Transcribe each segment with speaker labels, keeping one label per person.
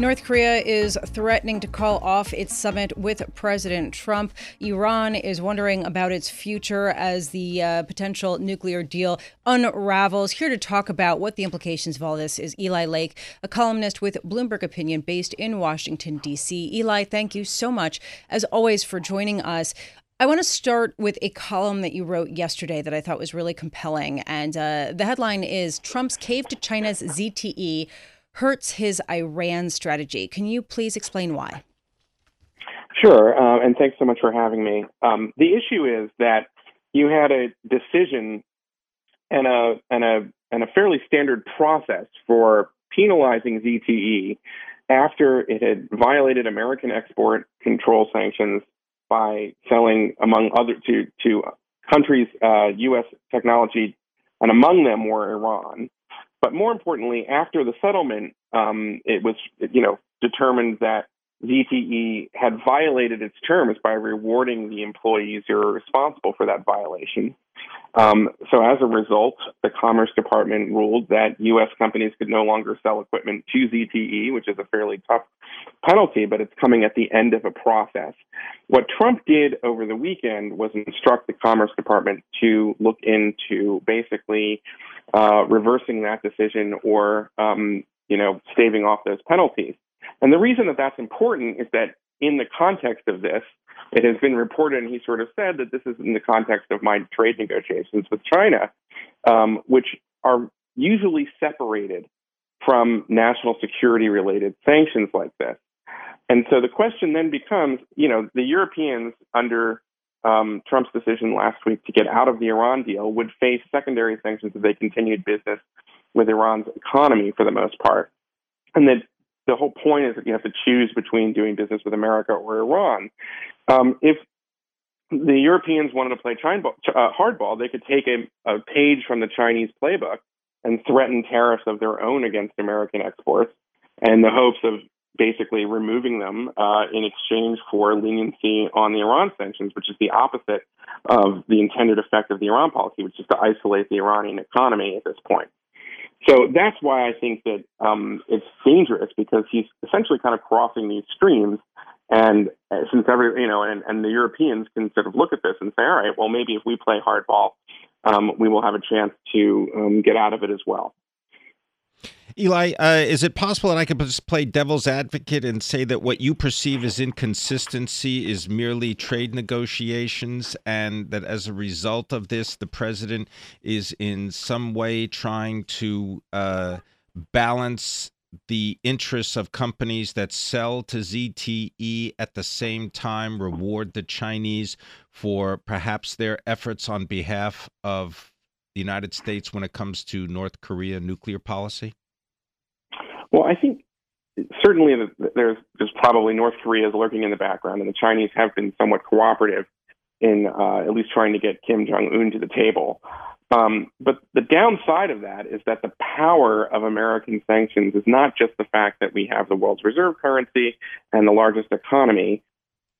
Speaker 1: North Korea is threatening to call off its summit with President Trump. Iran is wondering about its future as the uh, potential nuclear deal unravels. Here to talk about what the implications of all this is Eli Lake, a columnist with Bloomberg Opinion based in Washington, D.C. Eli, thank you so much, as always, for joining us. I want to start with a column that you wrote yesterday that I thought was really compelling. And uh, the headline is Trump's cave to China's ZTE hurts his Iran strategy. Can you please explain why?
Speaker 2: Sure, uh, and thanks so much for having me. Um, the issue is that you had a decision and a and a and a fairly standard process for penalizing ZTE after it had violated American export control sanctions by selling, among other to to countries, uh, U.S. technology, and among them were Iran. But more importantly, after the settlement, um, it was you know determined that ZTE had violated its terms by rewarding the employees who were responsible for that violation. Um, so as a result, the Commerce Department ruled that U.S. companies could no longer sell equipment to ZTE, which is a fairly tough penalty, but it's coming at the end of a process. What Trump did over the weekend was instruct the Commerce Department to look into basically uh, reversing that decision or um, you know staving off those penalties. And the reason that that's important is that in the context of this, it has been reported, and he sort of said that this is in the context of my trade negotiations with China, um, which are usually separated from national security related sanctions like this. And so the question then becomes, you know, the Europeans under um, Trump's decision last week to get out of the Iran deal would face secondary sanctions if they continued business with Iran's economy for the most part. And that the whole point is that you have to choose between doing business with America or Iran. Um, if the Europeans wanted to play China, uh, hardball, they could take a, a page from the Chinese playbook and threaten tariffs of their own against American exports in the hopes of basically removing them uh, in exchange for leniency on the Iran sanctions, which is the opposite of the intended effect of the Iran policy, which is to isolate the Iranian economy at this point. So that's why I think that um, it's dangerous because he's essentially kind of crossing these streams. And uh, since every, you know, and, and the Europeans can sort of look at this and say, all right, well, maybe if we play hardball, um, we will have a chance to um, get out of it as well.
Speaker 3: Eli, uh, is it possible that I could just play devil's advocate and say that what you perceive as inconsistency is merely trade negotiations, and that as a result of this, the president is in some way trying to uh, balance the interests of companies that sell to ZTE at the same time reward the Chinese for perhaps their efforts on behalf of the United States when it comes to North Korea nuclear policy?
Speaker 2: Well, I think certainly there's, there's probably North Korea is lurking in the background, and the Chinese have been somewhat cooperative in uh, at least trying to get Kim Jong Un to the table. Um, but the downside of that is that the power of American sanctions is not just the fact that we have the world's reserve currency and the largest economy.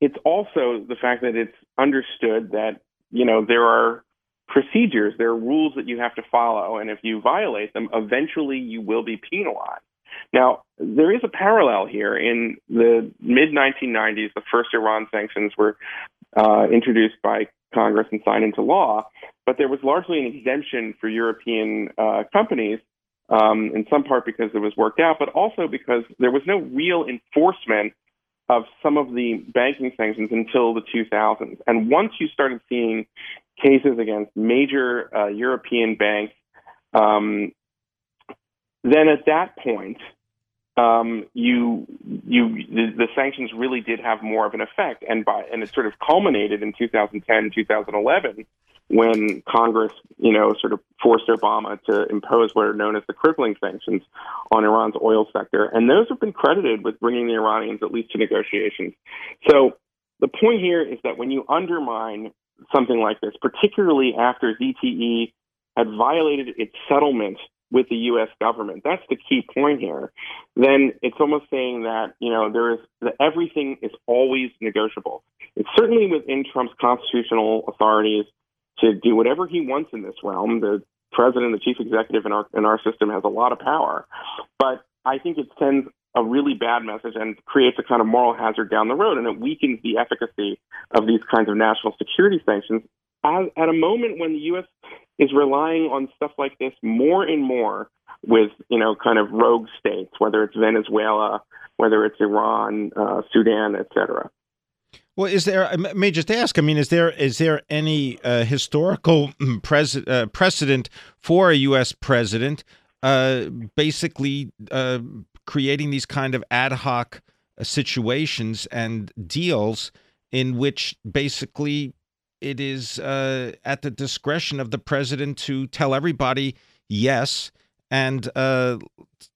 Speaker 2: It's also the fact that it's understood that you know there are procedures, there are rules that you have to follow, and if you violate them, eventually you will be penalized. Now, there is a parallel here. In the mid 1990s, the first Iran sanctions were uh, introduced by Congress and signed into law, but there was largely an exemption for European uh, companies, um, in some part because it was worked out, but also because there was no real enforcement of some of the banking sanctions until the 2000s. And once you started seeing cases against major uh, European banks um, then at that point, um, you you the, the, sanctions really did have more of an effect, and by and it sort of culminated in 2010, 2011, when Congress, you know, sort of forced Obama to impose what are known as the crippling sanctions on Iran's oil sector. And those have been credited with bringing the Iranians at least to negotiations. So the point here is that when you undermine something like this, particularly after ZTE had violated its settlement with the U.S. government, that's the key point here. Then it's almost saying that you know there is that everything is always negotiable. It's certainly within Trump's constitutional authorities to do whatever he wants in this realm. The president, the chief executive in our in our system has a lot of power, but I think it sends a really bad message and creates a kind of moral hazard down the road, and it weakens the efficacy of these kinds of national security sanctions. As, at a moment when the U.S. is relying on stuff like this more and more with you know kind of rogue states, whether it's Venezuela, whether it's Iran, uh, Sudan, et cetera.
Speaker 3: Well, is there? I may just ask. I mean, is there is there any uh, historical pres- uh, precedent for a U.S. president uh, basically uh, creating these kind of ad hoc uh, situations and deals in which basically it is uh, at the discretion of the president to tell everybody yes and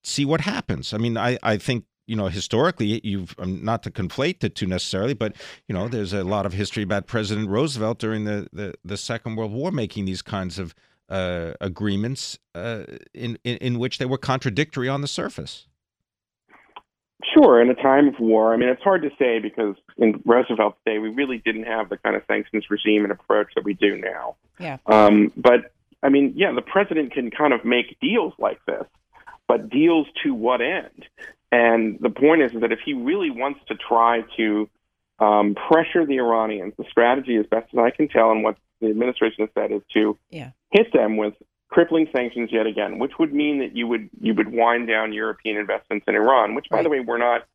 Speaker 3: see what happens? I mean, I I think you know, historically, you've um, not to conflate the two necessarily, but you know, there's a lot of history about President Roosevelt during the the, the Second World War making these kinds of uh, agreements uh, in, in in which they were contradictory on the surface.
Speaker 2: Sure, in a time of war, I mean, it's hard to say because in Roosevelt's day, we really didn't have the kind of sanctions regime and approach that we do now.
Speaker 1: Yeah.
Speaker 2: Um, but I mean, yeah, the president can kind of make deals like this, but deals to what end? And the point is, that if he really wants to try to um, pressure the Iranians, the strategy, as best as I can tell, and what the administration has said, is to
Speaker 1: yeah.
Speaker 2: hit them with crippling sanctions yet again, which would mean that you would you would wind down European investments in Iran, which, by right. the way, we're not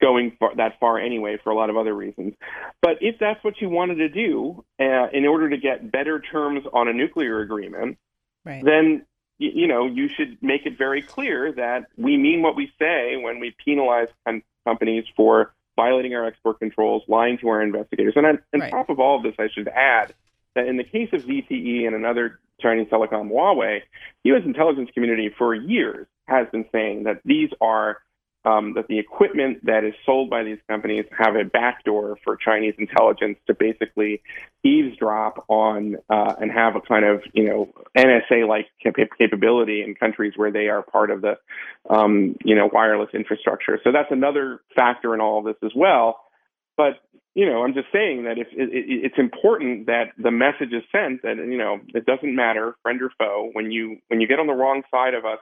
Speaker 2: going far, that far anyway for a lot of other reasons. But if that's what you wanted to do uh, in order to get better terms on a nuclear agreement,
Speaker 1: right.
Speaker 2: then you, you know, you should make it very clear that we mean what we say when we penalize com- companies for violating our export controls, lying to our investigators. And on, on right. top of all of this, I should add that in the case of ZTE and another Chinese telecom, Huawei, the U.S. intelligence community for years has been saying that these are um, that the equipment that is sold by these companies have a backdoor for Chinese intelligence to basically eavesdrop on uh, and have a kind of you know NSA-like cap- capability in countries where they are part of the um, you know wireless infrastructure. So that's another factor in all of this as well. But you know, I'm just saying that if it, it, it's important that the message is sent that you know it doesn't matter friend or foe when you when you get on the wrong side of us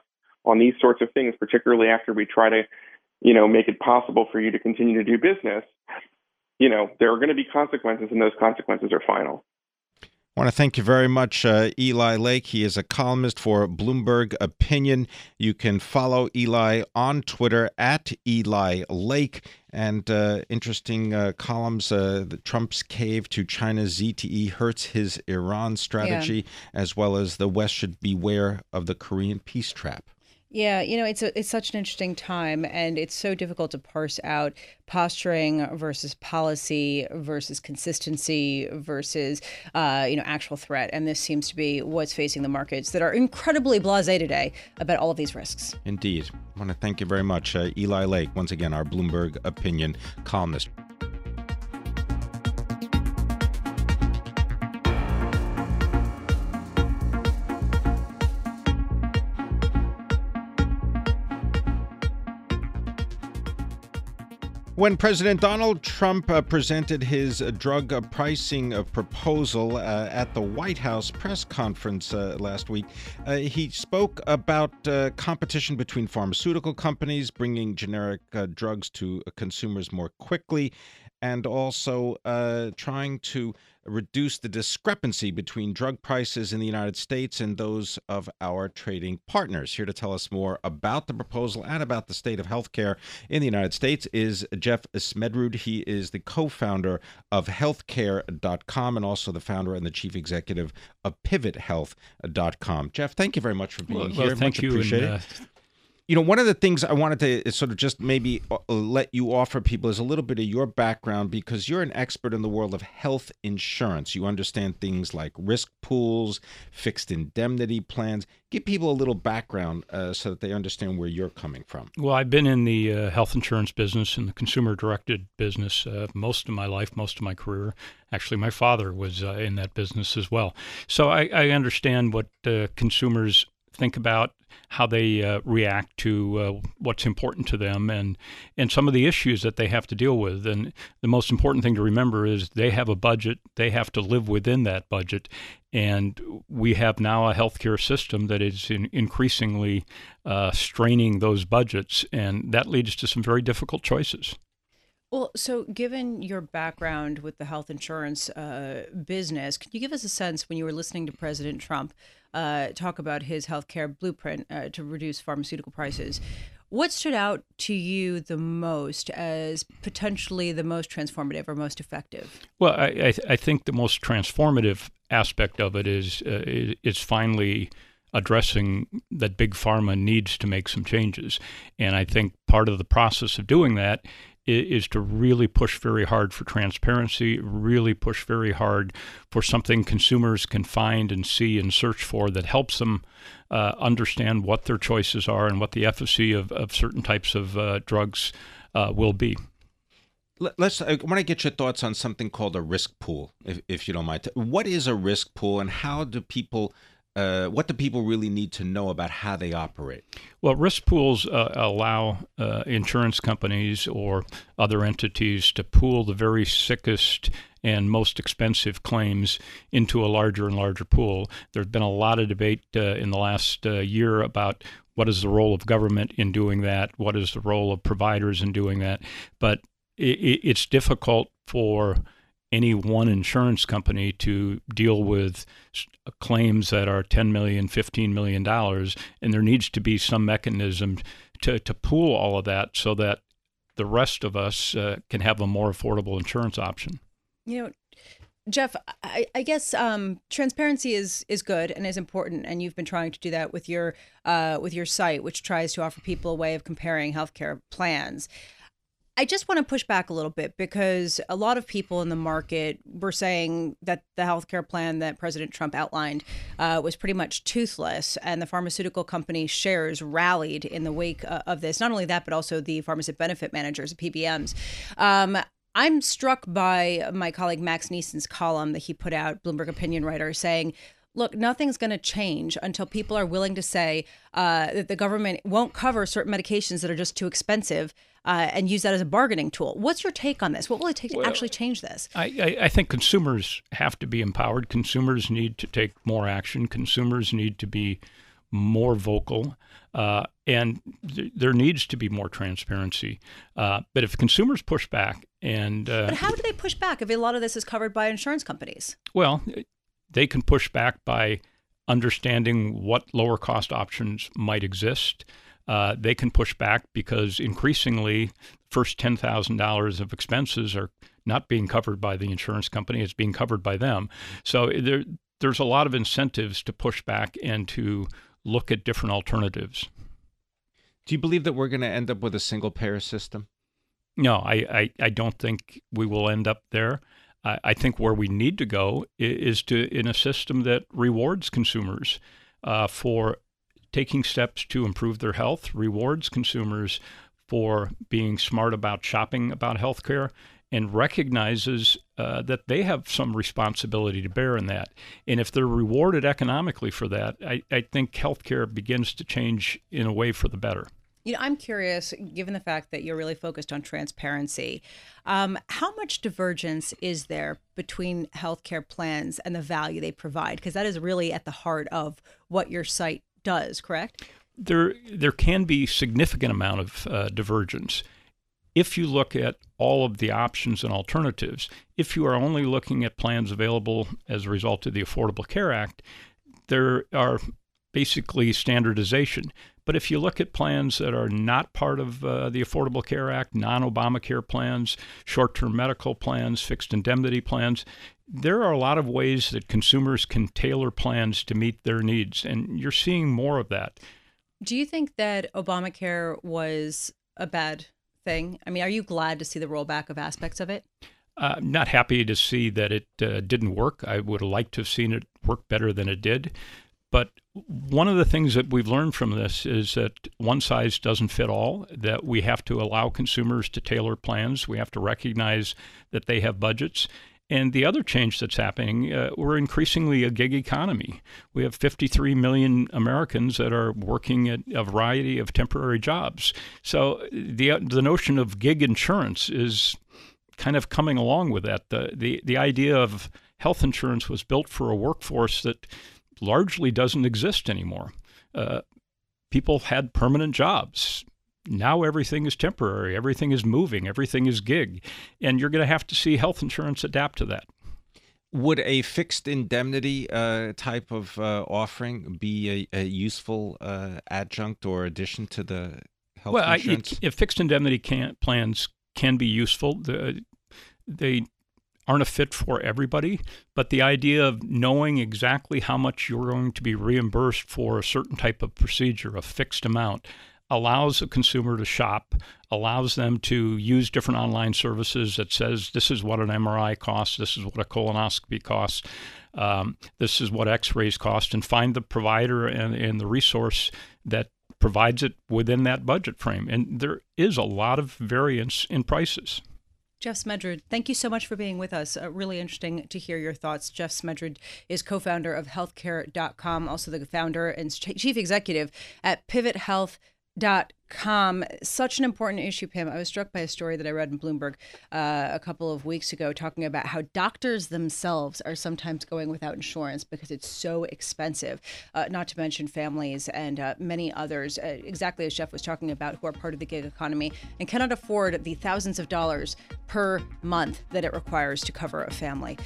Speaker 2: on these sorts of things, particularly after we try to, you know, make it possible for you to continue to do business, you know, there are going to be consequences, and those consequences are final.
Speaker 3: I want to thank you very much, uh, Eli Lake. He is a columnist for Bloomberg Opinion. You can follow Eli on Twitter at Eli Lake. And uh, interesting uh, columns uh, Trump's cave to China's ZTE hurts his Iran strategy, yeah. as well as the West should beware of the Korean peace trap.
Speaker 1: Yeah, you know, it's a, it's such an interesting time, and it's so difficult to parse out posturing versus policy versus consistency versus uh, you know actual threat. And this seems to be what's facing the markets that are incredibly blasé today about all of these risks.
Speaker 3: Indeed, I want to thank you very much, uh, Eli Lake, once again, our Bloomberg opinion columnist. When President Donald Trump uh, presented his uh, drug uh, pricing uh, proposal uh, at the White House press conference uh, last week, he spoke about competition between pharmaceutical companies, bringing generic drugs to consumers more quickly, and also trying to reduce the discrepancy between drug prices in the United States and those of our trading partners. Here to tell us more about the proposal and about the state of healthcare in the United States is Jeff Smedsrud. He is the co founder of healthcare.com and also the founder and the chief executive of pivothealth.com. Jeff, thank you very much for being
Speaker 4: well,
Speaker 3: here.
Speaker 4: Well, thank
Speaker 3: much
Speaker 4: you. And, uh,
Speaker 3: you know, one of the things I wanted to sort of just maybe uh, let you offer people is a little bit of your background because you're an expert in the world of health insurance. You understand things like risk pools, fixed indemnity plans. Give people a little background uh, so that they understand where you're coming from.
Speaker 4: Well, I've been in the uh, health insurance business and the consumer directed business uh, most of my life, most of my career. Actually, my father was uh, in that business as well. So I, I understand what uh, consumers think about how they uh, react to uh, what's important to them and and some of the issues that they have to deal with. And the most important thing to remember is they have a budget. They have to live within that budget. And we have now a healthcare system that is in increasingly uh, straining those budgets. And that leads to some very difficult choices
Speaker 1: well, so given your background with the health insurance uh, business, can you give us a sense when you were listening to President Trump uh, talk about his healthcare blueprint uh, to reduce pharmaceutical prices? What stood out to you the most as potentially the most transformative or most effective?
Speaker 4: Well, I, I, I think the most transformative aspect of it is uh, is finally addressing that big pharma needs to make some changes. And I think part of the process of doing that is to really push very hard for transparency, really push very hard for something consumers can find and see and search for that helps them uh, understand what their choices are and what the efficacy of, of certain types of uh, drugs uh, will be.
Speaker 3: Let's. I want to get your thoughts on something called a risk pool, if, if you don't mind. What is a risk pool, and how do people uh, what do people really need to know about how they operate?
Speaker 4: Well, risk pools uh, allow uh, insurance companies or other entities to pool the very sickest and most expensive claims into a larger and larger pool. There's been a lot of debate uh, in the last uh, year about what is the role of government in doing that, what is the role of providers in doing that, but it, it's difficult for any one insurance company to deal with claims that are 10 million 15 million dollars and there needs to be some mechanism to, to pool all of that so that the rest of us uh, can have a more affordable insurance option
Speaker 1: you know Jeff, I, I guess um, transparency is is good and is important, and you've been trying to do that with your uh, with your site, which tries to offer people a way of comparing healthcare plans. I just want to push back a little bit because a lot of people in the market were saying that the healthcare plan that President Trump outlined uh, was pretty much toothless, and the pharmaceutical company shares rallied in the wake uh, of this. Not only that, but also the pharmacy benefit managers, PBMs. Um, I'm struck by my colleague Max Nisen's column that he put out, Bloomberg opinion writer, saying look, nothing's going to change until people are willing to say uh, that the government won't cover certain medications that are just too expensive uh, and use that as a bargaining tool. What's your take on this? What will it take well, to actually change this?
Speaker 4: I, I, I, think consumers have to be empowered. Consumers need to take more action. Consumers need to be more vocal. Uh, and th- there needs to be more transparency. Uh, but if consumers push back and. Uh,
Speaker 1: but how do they push back if a lot of this is covered by insurance companies?
Speaker 4: Well, they can push back by understanding what lower cost options might exist uh, they can push back because increasingly, first ten thousand dollars of expenses are not being covered by the insurance company; it's being covered by them. So there, there's a lot of incentives to push back and to look at different alternatives.
Speaker 3: Do you believe that we're going to end up with a single payer system?
Speaker 4: No, I, I, I don't think we will end up there. I, I, think where we need to go is to in a system that rewards consumers uh, for taking steps to improve their health, rewards consumers for being smart about shopping about healthcare, and recognizes uh, that they have some responsibility to bear in that. And if they're rewarded economically for that, I, I think healthcare begins to change in a way for the better.
Speaker 1: You know, I'm curious, given the fact that you're really focused on transparency, um, how much divergence is there between healthcare plans and the value they provide? Because that is really at the heart of what your site does, correct?
Speaker 4: There, there can be significant amount of uh, divergence. If you look at all of the options and alternatives, if you are only looking at plans available as a result of the Affordable Care Act, there are basically standardization. But if you look at plans that are not part of uh, the Affordable Care Act, non Obamacare plans, short term medical plans, fixed indemnity plans, there are a lot of ways that consumers can tailor plans to meet their needs, and you're seeing more of that.
Speaker 1: Do you think that Obamacare was a bad thing? I mean, are you glad to see the rollback of aspects of it?
Speaker 4: Uh, I'm not happy to see that it uh, didn't work. I would have liked to have seen it work better than it did. But one of the things that we've learned from this is that one size doesn't fit all, that we have to allow consumers to tailor plans. We have to recognize that they have budgets. And the other change that's happening, uh, we're increasingly a gig economy. We have 53 million Americans that are working at a variety of temporary jobs. So the the notion of gig insurance is kind of coming along with that. The the the idea of health insurance was built for a workforce that largely doesn't exist anymore. Uh, people had permanent jobs. Now everything is temporary, everything is moving, everything is gig. And you're going to have to see health insurance adapt to that.
Speaker 3: Would a fixed indemnity uh, type of uh, offering be a, a useful uh, adjunct or addition to the health
Speaker 4: well,
Speaker 3: insurance?
Speaker 4: Well, if fixed indemnity can, plans can be useful, the, they aren't a fit for everybody, but the idea of knowing exactly how much you're going to be reimbursed for a certain type of procedure, a fixed amount, allows a consumer to shop, allows them to use different online services that says this is what an MRI costs, this is what a colonoscopy costs, um, this is what X-rays cost, and find the provider and, and the resource that provides it within that budget frame. And there is a lot of variance in prices.
Speaker 1: Jeff Smedsrud, thank you so much for being with us. Uh, really interesting to hear your thoughts. Jeff Smedsrud is co founder of healthcare.com, also the founder and chief executive at Pivot Health dot com. Such an important issue pimm. I was struck by a story that i read in bloomberg uh, a couple of weeks ago talking about how doctors themselves are sometimes going without insurance because it's so expensive. Uh, not to mention families and uh, many others uh, exactly as jeff was talking about who are part of the gig economy and cannot afford the thousands of dollars per month that it requires to cover a family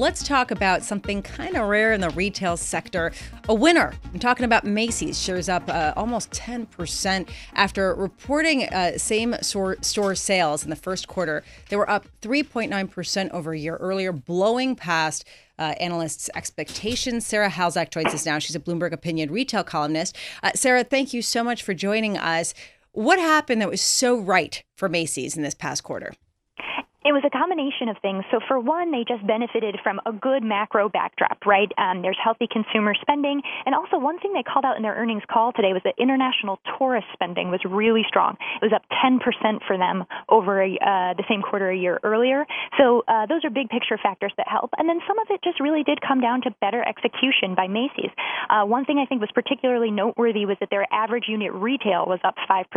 Speaker 1: let's talk about something kind of rare in the retail sector. A winner. I'm talking about Macy's shares up uh, almost 10% after reporting uh, same store, sales in the first quarter. They were up 3.9% over a year earlier, blowing past uh, analysts' expectations. Sarah Halzack joins us now. She's a Bloomberg Opinion retail columnist. Uh, Sarah, thank you so much for joining us. What happened that was so right for Macy's in this past quarter?
Speaker 5: It was a combination of things. So, for one, they just benefited from a good macro backdrop, right? Um, there's healthy consumer spending. And also, one thing they called out in their earnings call today was that international tourist spending was really strong. It was up 10% for them over a, uh, the same quarter a year earlier. So, uh, those are big picture factors that help. And then some of it just really did come down to better execution by Macy's. Uh, one thing I think was particularly noteworthy was that their average unit retail was up 5%,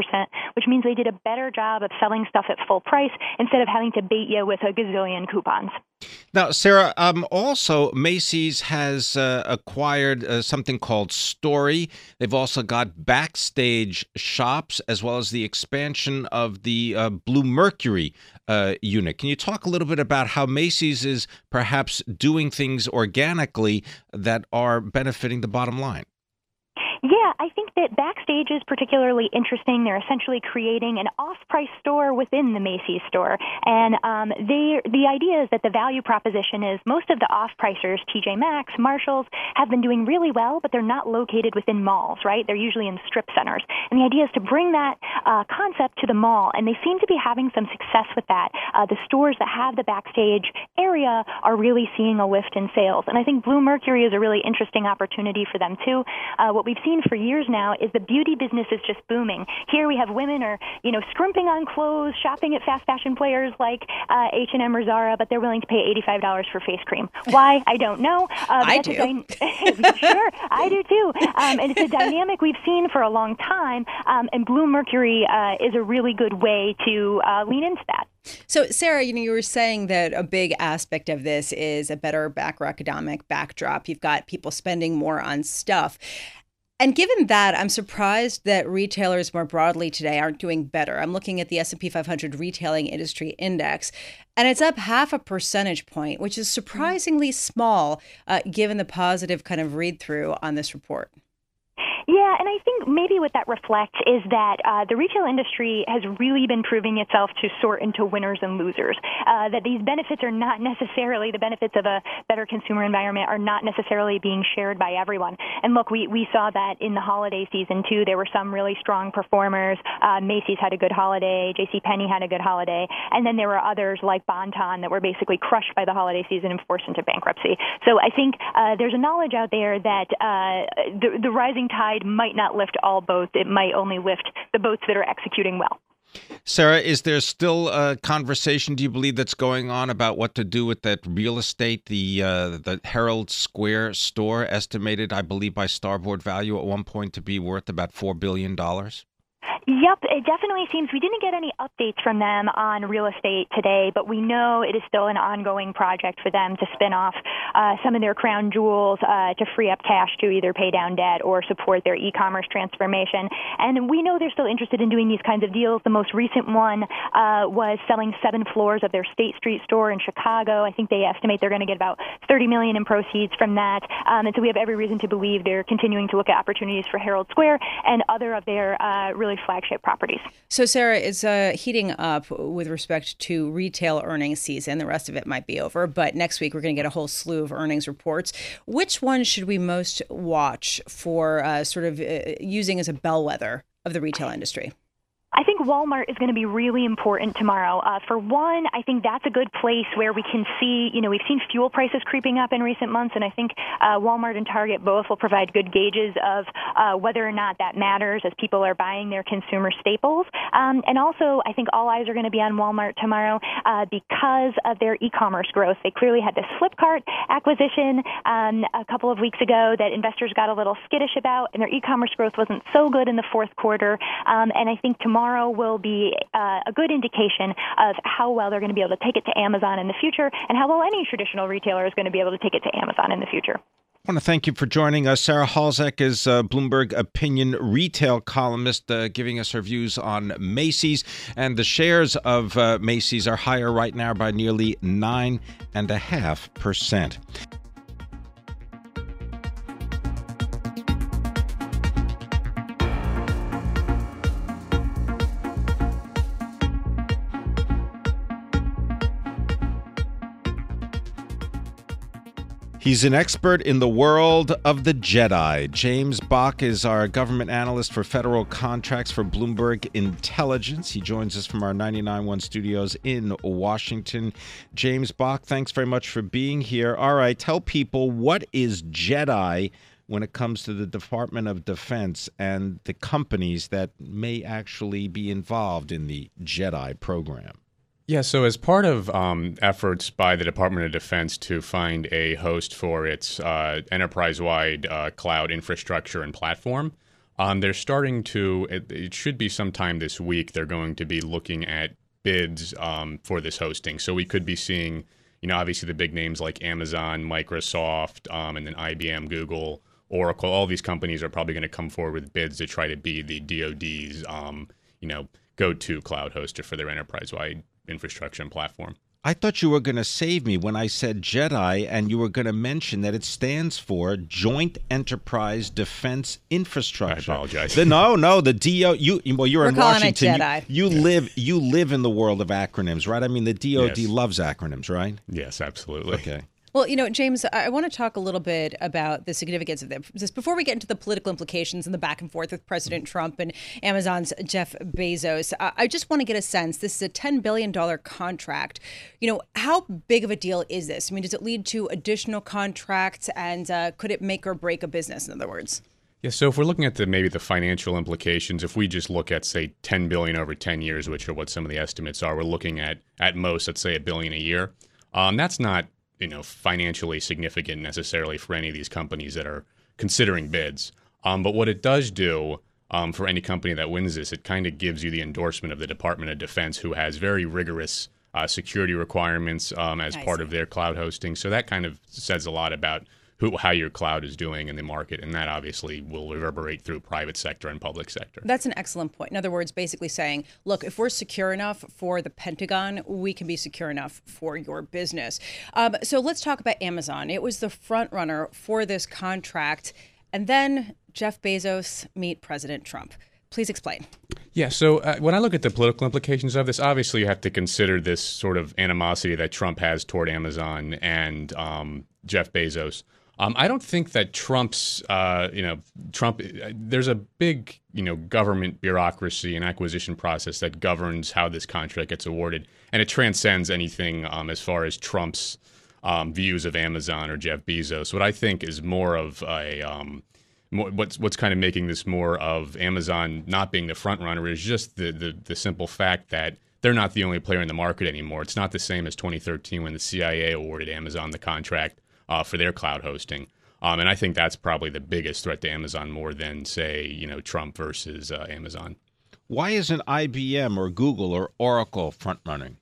Speaker 5: which means they did a better job of selling stuff at full price instead of having to bait you with a gazillion coupons.
Speaker 3: Now, Sarah, um, also Macy's has uh, acquired uh, something called Story. They've also got backstage shops as well as the expansion of the uh, Bluemercury uh, unit. Can you talk a little bit about how Macy's is perhaps doing things organically that are benefiting the bottom line?
Speaker 5: Yeah, I think that Backstage is particularly interesting. They're essentially creating an off-price store within the Macy's store, and um, they the idea is that the value proposition is most of the off-pricers, TJ Maxx, Marshalls, have been doing really well, but they're not located within malls, right? They're usually in strip centers, and the idea is to bring that uh, concept to the mall, and they seem to be having some success with that. Uh, the stores that have the Backstage area are really seeing a lift in sales, and I think Blue Mercury is a really interesting opportunity for them too. Uh, what we've seen for years now is the beauty business is just booming. Here we have women are, you know, scrimping on clothes, shopping at fast fashion players like uh, H&M or Zara, but they're willing to pay $85 for face cream. Why? I don't know.
Speaker 1: Uh, I do.
Speaker 5: Dy- sure, I do too. Um, and it's a dynamic we've seen for a long time, um, and Bluemercury uh, is a really good way to uh, lean into that.
Speaker 1: So, Sarah, you know, you were saying that a big aspect of this is a better macroeconomic backdrop. You've got people spending more on stuff. And given that, I'm surprised that retailers more broadly today aren't doing better. I'm looking at the S&P 500 Retailing Industry Index, and it's up half a percentage point, which is surprisingly small uh, given the positive kind of read through on this report.
Speaker 5: Yeah, and I think maybe what that reflects is that uh, the retail industry has really been proving itself to sort into winners and losers. Uh, that these benefits are not necessarily the benefits of a better consumer environment are not necessarily being shared by everyone. And look, we, we saw that in the holiday season too. There were some really strong performers. Uh, Macy's had a good holiday. J.C. Penney had a good holiday, and then there were others like Bon-Ton that were basically crushed by the holiday season and forced into bankruptcy. So I think uh, there's a knowledge out there that uh, the, the rising tide might not lift all boats. It might only lift the boats that are executing well.
Speaker 3: Sarah, is there still a conversation, do you believe, that's going on about what to do with that real estate? The uh, the Herald Square store, estimated, I believe, by Starboard Value at one point to be worth about $4 billion?
Speaker 5: Yep, it definitely seems we didn't get any updates from them on real estate today, but we know it is still an ongoing project for them to spin off uh, some of their crown jewels uh, to free up cash to either pay down debt or support their e-commerce transformation. And we know they're still interested in doing these kinds of deals. The most recent one uh, was selling seven floors of their State Street store in Chicago. I think they estimate they're going to get about 30 million in proceeds from that. Um, and so we have every reason to believe they're continuing to look at opportunities for Herald Square and other of their uh, really flagship properties.
Speaker 1: So, Sarah, it's uh, heating up with respect to retail earnings season. The rest of it might be over, but next week we're going to get a whole slew of earnings reports. Which one should we most watch for uh, sort of uh, using as a bellwether of the retail industry?
Speaker 5: I think Walmart is going to be really important tomorrow. Uh, for one, I think that's a good place where we can see, you know, we've seen fuel prices creeping up in recent months, and I think uh, Walmart and Target both will provide good gauges of uh, whether or not that matters as people are buying their consumer staples. Um, and also, I think all eyes are going to be on Walmart tomorrow uh, because of their e-commerce growth. They clearly had this Flipkart acquisition um, a couple of weeks ago that investors got a little skittish about, and their e-commerce growth wasn't so good in the fourth quarter. Um, and I think tomorrow tomorrow will be uh, a good indication of how well they're going to be able to take it to Amazon in the future and how well any traditional retailer is going to be able to take it to Amazon in the future.
Speaker 3: I want to thank you for joining us. Sarah Halzack is Bloomberg opinion retail columnist, uh, giving us her views on Macy's. And the shares of uh, Macy's are higher right now by nearly 9.5%. He's an expert in the world of the Jedi. James Bach is our government analyst for federal contracts for Bloomberg Intelligence. He joins us from our 99.1 studios in Washington. James Bach, thanks very much for being here. All right, tell people what is Jedi when it comes to the Department of Defense and the companies that may actually be involved in the Jedi program.
Speaker 6: Yeah, so as part of um, efforts by the Department of Defense to find a host for its uh, enterprise wide uh, cloud infrastructure and platform, um, they're starting to, it, it, should be sometime this week, they're going to be looking at bids um, for this hosting. So we could be seeing, you know, obviously the big names like Amazon, Microsoft, um, and then IBM, Google, Oracle, all these companies are probably going to come forward with bids to try to be the DoD's, um, you know, go to cloud hoster for their enterprise wide infrastructure and platform.
Speaker 3: I thought you were going to save me when I said Jedi, and you were going to mention that it stands for Joint Enterprise Defense Infrastructure.
Speaker 6: I apologize.
Speaker 3: The, no, no, the DO. You well, you're
Speaker 1: we're
Speaker 3: in Washington.
Speaker 1: You,
Speaker 3: you yeah. live you live in the world of acronyms, right? I mean, the DoD
Speaker 6: yes.
Speaker 3: loves acronyms, right?
Speaker 6: Yes, absolutely.
Speaker 3: Okay.
Speaker 1: Well, you know, James, I want to talk a little bit about the significance of this before we get into the political implications and the back and forth with President Trump and Amazon's Jeff Bezos. I just want to get a sense. This is a $10 billion contract. You know, how big of a deal is this? I mean, does it lead to additional contracts and uh, could it make or break a business, in other words?
Speaker 6: Yeah, so if we're looking at the maybe the financial implications, if we just look at say 10 billion over 10 years, which are what some of the estimates are, we're looking at at most, let's say a billion a year. Um, that's not you know financially significant necessarily for any of these companies that are considering bids. Um, but what it does do um, for any company that wins this, it kind of gives you the endorsement of the Department of Defense, who has very rigorous uh, security requirements um, as I part see. of their cloud hosting. So that kind of says a lot about who, how your cloud is doing in the market, and that obviously will reverberate through private sector and public sector.
Speaker 1: That's an excellent point. In other words, basically saying, look, if we're secure enough for the Pentagon, we can be secure enough for your business. Um, so let's talk about Amazon. It was the front runner for this contract. And then Jeff Bezos meet President Trump. Please explain.
Speaker 6: Yeah, so uh, when I look at the political implications of this, obviously you have to consider this sort of animosity that Trump has toward Amazon and um, Jeff Bezos. Um, I don't think that Trump's, uh, you know, Trump. Uh, there's a big, you know, government bureaucracy and acquisition process that governs how this contract gets awarded, and it transcends anything um, as far as Trump's um, views of Amazon or Jeff Bezos. What I think is more of a um, what's what's kind of making this more of Amazon not being the front runner is just the, the the simple fact that they're not the only player in the market anymore. It's not the same as 2013 when the CIA awarded Amazon the contract uh, for their cloud hosting. Um, and I think that's probably the biggest threat to Amazon more than, say, you know, Trump versus uh, Amazon.
Speaker 3: Why isn't IBM or Google or Oracle front running?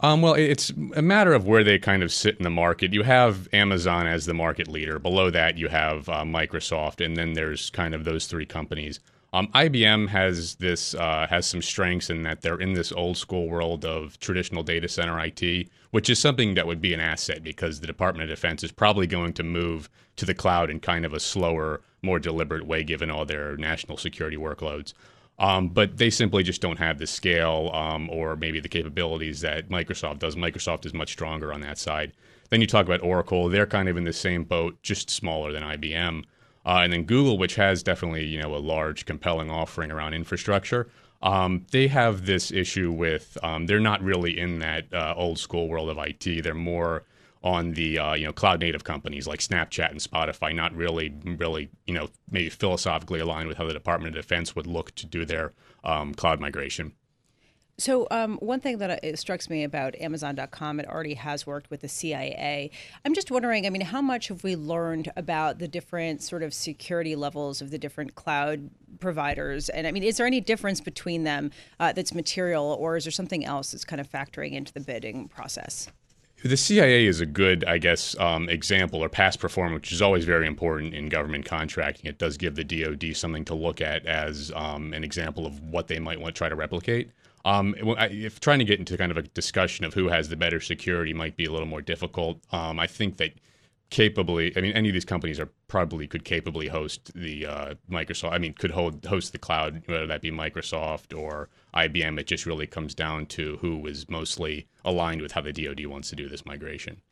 Speaker 6: Um, well, it's a matter of where they kind of sit in the market. You have Amazon as the market leader. Below that, you have uh, Microsoft, and then there's kind of those three companies. Um, IBM has this uh, has some strengths in that they're in this old school world of traditional data center IT, which is something that would be an asset because the Department of Defense is probably going to move to the cloud in kind of a slower, more deliberate way, given all their national security workloads. Um, but they simply just don't have the scale um, or maybe the capabilities that Microsoft does. Microsoft is much stronger on that side. Then you talk about Oracle; they're kind of in the same boat, just smaller than IBM. Uh, and then Google, which has definitely you know a large, compelling offering around infrastructure, um, they have this issue with um, they're not really in that uh, old school world of IT. They're more on the uh, you know cloud native companies like Snapchat and Spotify, not really really you know maybe philosophically aligned with how the Department of Defense would look to do their um, cloud migration.
Speaker 1: So, um, one thing that uh, strikes me about Amazon.com, it already has worked with the CIA. I'm just wondering, I mean, how much have we learned about the different sort of security levels of the different cloud providers? And I mean, is there any difference between them uh, that's material, or is there something else that's kind of factoring into the bidding process?
Speaker 6: The CIA is a good, I guess, um, example or past performance, which is always very important in government contracting. It does give the DoD something to look at as um, an example of what they might want to try to replicate. Um, if trying to get into kind of a discussion of who has the better security might be a little more difficult, um, I think that capably, I mean, any of these companies are probably could capably host the uh, Microsoft. I mean, could hold host the cloud, whether that be Microsoft or IBM. It just really comes down to who is mostly aligned with how the DoD wants to do this migration.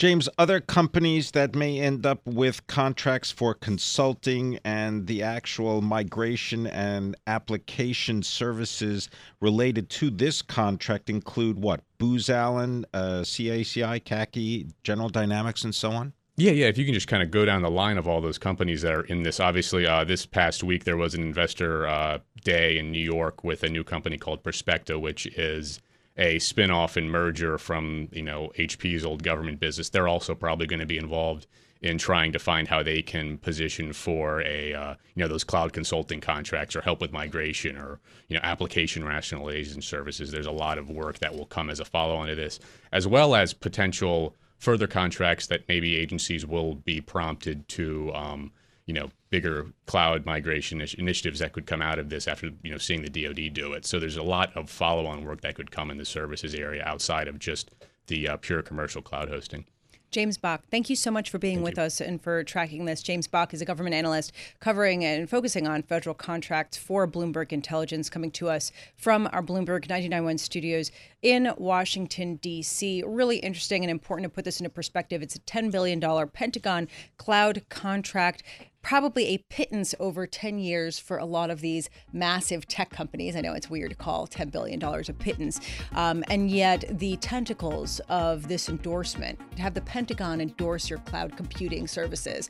Speaker 3: James, other companies that may end up with contracts for consulting and the actual migration and application services related to this contract include what? Booz Allen, uh, CACI, CACI, General Dynamics, and so on?
Speaker 6: Yeah, yeah. If you can just kind of go down the line of all those companies that are in this. Obviously, uh, this past week there was an investor uh, day in New York with a new company called Perspecta, which is a spinoff and merger from you know HP's old government business, they're also probably going to be involved in trying to find how they can position for a uh, you know those cloud consulting contracts or help with migration or you know application rationalization services. There's a lot of work that will come as a follow-on to this, as well as potential further contracts that maybe agencies will be prompted to um, you know bigger cloud migration initiatives that could come out of this after you know seeing the DoD do it. So there's a lot of follow-on work that could come in the services area outside of just the uh, pure commercial cloud hosting.
Speaker 1: James Bach, thank you so much for being thank with you. us and for tracking this. James Bach is a government analyst covering and focusing on federal contracts for Bloomberg Intelligence, coming to us from our Bloomberg 99.1 studios in Washington, D.C. Really interesting and important to put this into perspective. It's a $10 billion Pentagon cloud contract probably a pittance over 10 years for a lot of these massive tech companies. I know it's weird to call $10 billion a pittance. Um, and yet, the tentacles of this endorsement, to have the Pentagon endorse your cloud computing services,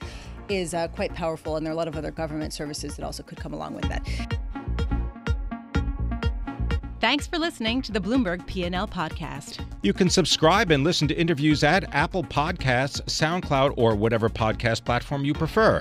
Speaker 1: is uh, quite powerful. And there are a lot of other government services that also could come along with that. Thanks for listening to the Bloomberg P&L podcast.
Speaker 3: You can subscribe and listen to interviews at Apple Podcasts, SoundCloud, or whatever podcast platform you prefer.